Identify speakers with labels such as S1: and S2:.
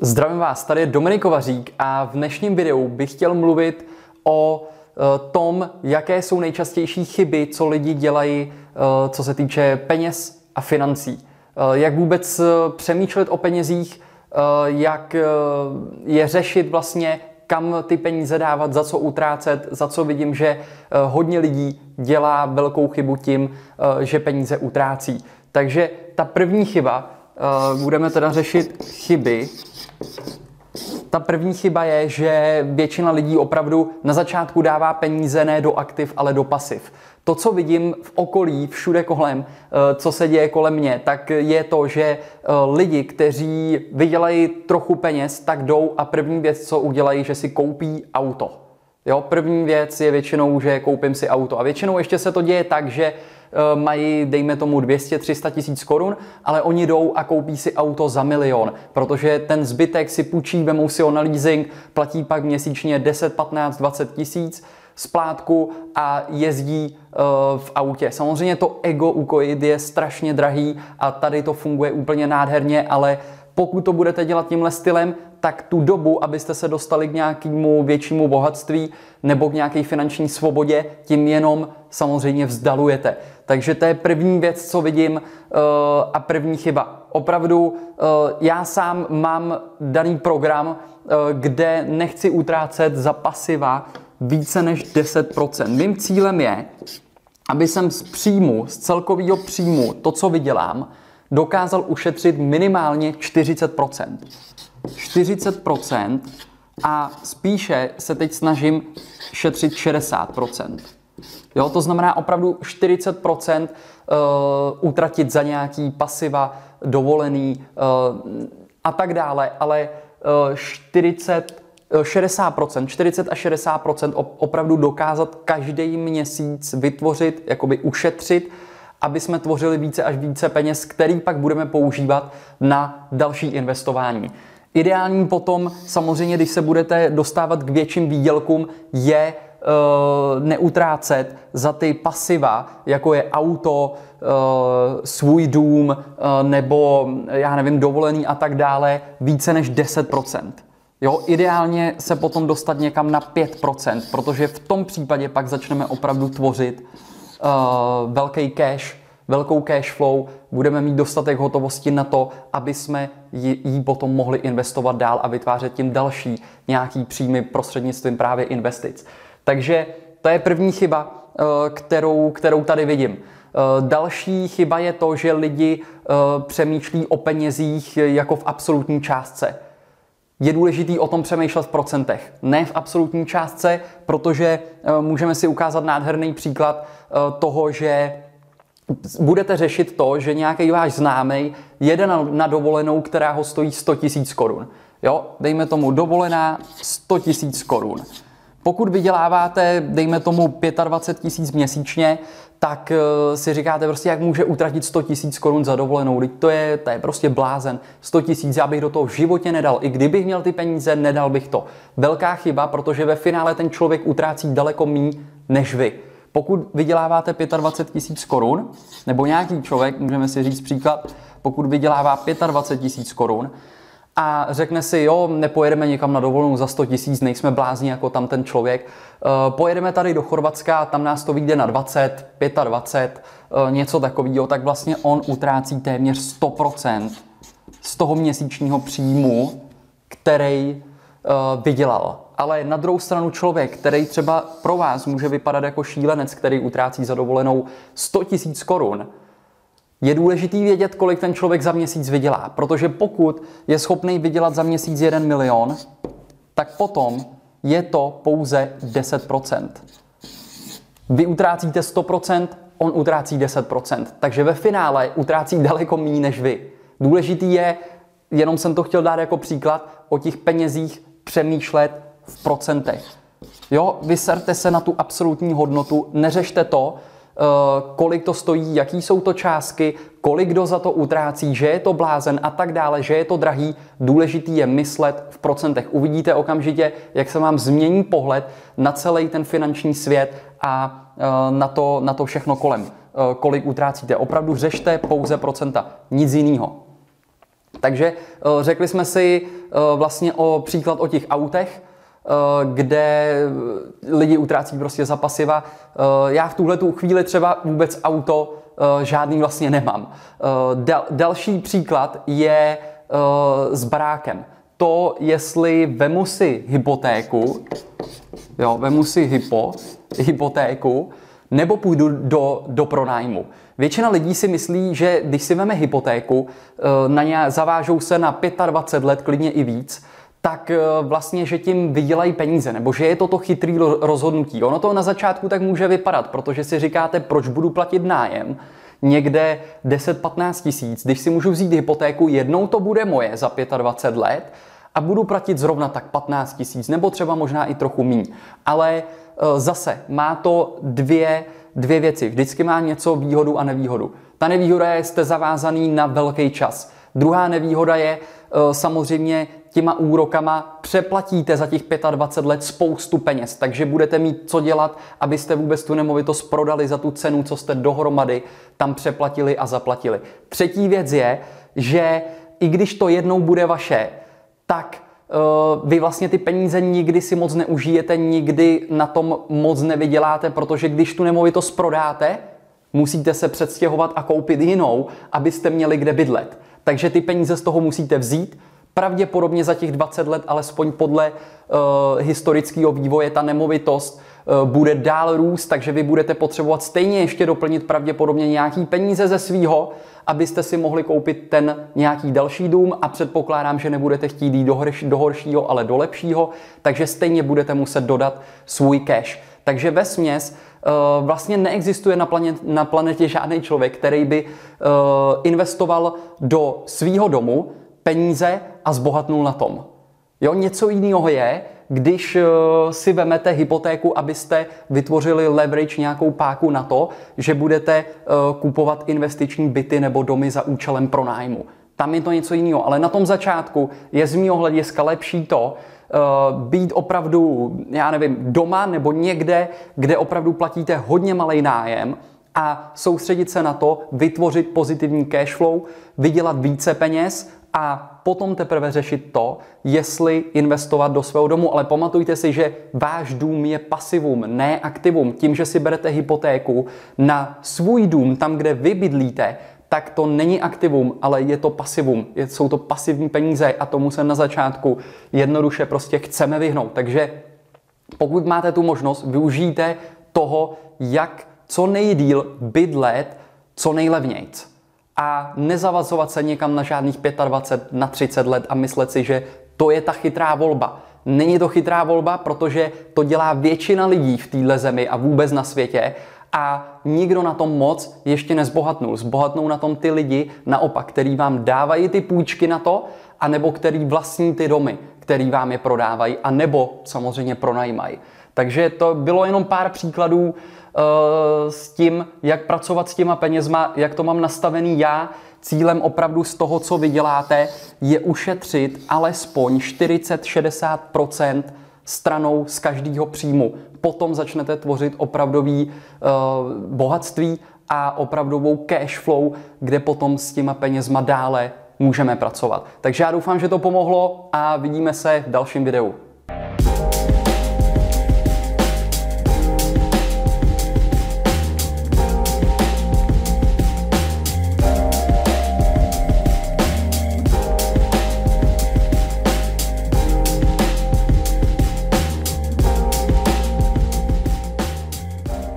S1: Zdravím vás, tady je Dominik Kovařík a v dnešním videu bych chtěl mluvit o eh, tom, jaké jsou nejčastější chyby, co lidi dělají, eh, co se týče peněz a financí. Eh, jak vůbec přemýšlet o penězích, jak je řešit vlastně, kam ty peníze dávat, za co utrácet, za co vidím, že hodně lidí dělá velkou chybu tím, že peníze utrácí. Takže ta první chyba, budeme teda řešit chyby, ta první chyba je, že většina lidí opravdu na začátku dává peníze ne do aktiv, ale do pasiv. To, co vidím v okolí, všude kolem, eh, co se děje kolem mě, tak je to, že eh, lidi, kteří vydělají trochu peněz, tak jdou a první věc, co udělají, že si koupí auto. Jo, první věc je většinou, že koupím si auto. A většinou ještě se to děje tak, že Eh, mají, dejme tomu, 200-300 tisíc korun, ale oni jdou a koupí si auto za milion, protože ten zbytek si půjčí, vemou si ho na leasing, platí pak měsíčně 10, 15, 20 tisíc splátku a jezdí uh, v autě. Samozřejmě to ego ukojit je strašně drahý a tady to funguje úplně nádherně, ale pokud to budete dělat tímhle stylem, tak tu dobu, abyste se dostali k nějakému většímu bohatství nebo k nějaké finanční svobodě, tím jenom samozřejmě vzdalujete. Takže to je první věc, co vidím eh, a první chyba. Opravdu eh, já sám mám daný program, eh, kde nechci utrácet za pasiva více než 10%. Mým cílem je, aby jsem z příjmu, z celkového příjmu, to, co vydělám, dokázal ušetřit minimálně 40%. 40% a spíše se teď snažím šetřit 60%. Jo, to znamená opravdu 40% uh, utratit za nějaký pasiva, dovolený uh, a tak dále, ale uh, 40 60%, 40 až 60% opravdu dokázat každý měsíc vytvořit, jakoby ušetřit, aby jsme tvořili více až více peněz, který pak budeme používat na další investování. Ideální potom, samozřejmě, když se budete dostávat k větším výdělkům, je uh, neutrácet za ty pasiva, jako je auto, uh, svůj dům uh, nebo, já nevím, dovolený a tak dále, více než 10%. Jo, ideálně se potom dostat někam na 5%, protože v tom případě pak začneme opravdu tvořit uh, velký cash, velkou cash flow, budeme mít dostatek hotovosti na to, aby jsme ji, potom mohli investovat dál a vytvářet tím další nějaký příjmy prostřednictvím právě investic. Takže to je první chyba, uh, kterou, kterou tady vidím. Uh, další chyba je to, že lidi přemýšlí o penězích jako v absolutní částce je důležitý o tom přemýšlet v procentech, ne v absolutní částce, protože eh, můžeme si ukázat nádherný příklad eh, toho, že budete řešit to, že nějaký váš známý jede na, na dovolenou, která ho stojí 100 000 korun. Jo, dejme tomu dovolená 100 000 korun. Pokud vyděláváte, dejme tomu 25 tisíc měsíčně, tak eh, si říkáte prostě, jak může utratit 100 tisíc korun za dovolenou. Teď to je, to je prostě blázen. 100 tisíc já bych do toho v životě nedal. I kdybych měl ty peníze, nedal bych to. Velká chyba, protože ve finále ten člověk utrácí daleko méně než vy. Pokud vyděláváte 25 tisíc korun, nebo nějaký člověk, můžeme si říct příklad, pokud vydělává 25 tisíc korun, a řekne si, jo, nepojedeme někam na dovolenou za 100 tisíc, nejsme blázni jako tam ten člověk. Eh, pojedeme tady do Chorvatska, tam nás to vyjde na 20, 25, eh, něco takového, tak vlastně on utrácí téměř 100% z toho měsíčního příjmu, který eh, vydělal. Ale na druhou stranu člověk, který třeba pro vás může vypadat jako šílenec, který utrácí za dovolenou 100 tisíc korun, je důležitý vědět, kolik ten člověk za měsíc vydělá, protože pokud je schopný vydělat za měsíc 1 milion, tak potom je to pouze 10%. Vy utrácíte 100%, on utrácí 10%. Takže ve finále utrácí daleko méně než vy. Důležitý je, jenom jsem to chtěl dát jako příklad, o těch penězích přemýšlet v procentech. Jo, vyserte se na tu absolutní hodnotu, neřešte to, kolik to stojí, jaký jsou to částky, kolik kdo za to utrácí, že je to blázen a tak dále, že je to drahý. Důležitý je myslet v procentech. Uvidíte okamžitě, jak se vám změní pohled na celý ten finanční svět a eh, na to, na to všechno kolem. Eh, kolik utrácíte. Opravdu řešte pouze procenta, nic jiného. Takže řekli jsme si vlastně o příklad o těch autech, kde lidi utrácí prostě za pasiva. Já v tuhle tu chvíli třeba vůbec auto žádný vlastně nemám. Dal, další příklad je s barákem. To, jestli vemu si hypotéku, jo, vemu si hypo, hypotéku, nebo půjdu do, do pronájmu. Většina lidí si myslí, že když si veme hypotéku, eh, na ně zavážou se na 25 let, klidně i víc, tak eh, vlastně, že tím vydělají peníze, nebo že je to to chytrý rozhodnutí. Ono to na začátku tak může vypadat, protože si říkáte, proč budu platit nájem, někde 10-15 tisíc, když si můžu vzít hypotéku, jednou to bude moje za 25 let a budu platit zrovna tak 15 tisíc, nebo třeba možná i trochu míň. Ale e, zase má to dvě, dvě věci. Vždycky má něco výhodu a nevýhodu. Ta nevýhoda je, jste zavázaný na velký čas. Druhá nevýhoda je e, samozřejmě těma úrokama přeplatíte za těch 25 let spoustu peněz, takže budete mít co dělat, abyste vůbec tu nemovitost prodali za tu cenu, co jste dohromady tam přeplatili a zaplatili. Třetí věc je, že i když to jednou bude vaše, tak uh, vy vlastně ty peníze nikdy si moc neužijete, nikdy na tom moc nevyděláte, protože když tu nemovitost prodáte, musíte se předstěhovat a koupit jinou, abyste měli kde bydlet. Takže ty peníze z toho musíte vzít, pravděpodobně za těch 20 let, alespoň podle uh, historického vývoje, ta nemovitost uh, bude dál růst, takže vy budete potřebovat stejně ještě doplnit pravděpodobně nějaký peníze ze svýho, abyste si mohli koupit ten nějaký další dům a předpokládám, že nebudete chtít jít do, horš, do horšího, ale do lepšího, takže stejně budete muset dodat svůj cash. Takže ve směs uh, vlastně neexistuje na, planet, na planetě žádný člověk, který by investoval do svýho domu peníze a zbohatnul na tom. Jo, něco jiného je, když uh, si vemete hypotéku, abyste vytvořili leverage, nějakou páku na to, že budete uh, kupovat investiční byty nebo domy za účelem pronájmu. Tam je to něco jiného, ale na tom začátku je z mého hlediska lepší to, uh, být opravdu, já nevím, doma nebo někde, kde opravdu platíte hodně malý nájem a soustředit se na to, vytvořit pozitivní cash flow, vydělat více peněz a potom teprve řešit to, jestli investovat do svého domu. Ale pamatujte si, že váš dům je pasivum, ne aktivum. Tím, že si berete hypotéku na svůj dům, tam, kde vy bydlíte, tak to není aktivum, ale je to pasivum. Jsou to pasivní peníze a tomu se na začátku jednoduše prostě chceme vyhnout. Takže pokud máte tu možnost, využijte toho, jak co nejdíl bydlet co nejlevnějc a nezavazovat se někam na žádných 25, na 30 let a myslet si, že to je ta chytrá volba. Není to chytrá volba, protože to dělá většina lidí v téhle zemi a vůbec na světě a nikdo na tom moc ještě nezbohatnul. Zbohatnou na tom ty lidi naopak, který vám dávají ty půjčky na to, anebo který vlastní ty domy, který vám je prodávají, a nebo samozřejmě pronajímají. Takže to bylo jenom pár příkladů s tím, jak pracovat s těma penězma, jak to mám nastavený já. Cílem opravdu z toho, co vyděláte, je ušetřit alespoň 40-60% stranou z každého příjmu. Potom začnete tvořit opravdový uh, bohatství a opravdovou cash flow, kde potom s těma penězma dále můžeme pracovat. Takže já doufám, že to pomohlo a vidíme se v dalším videu.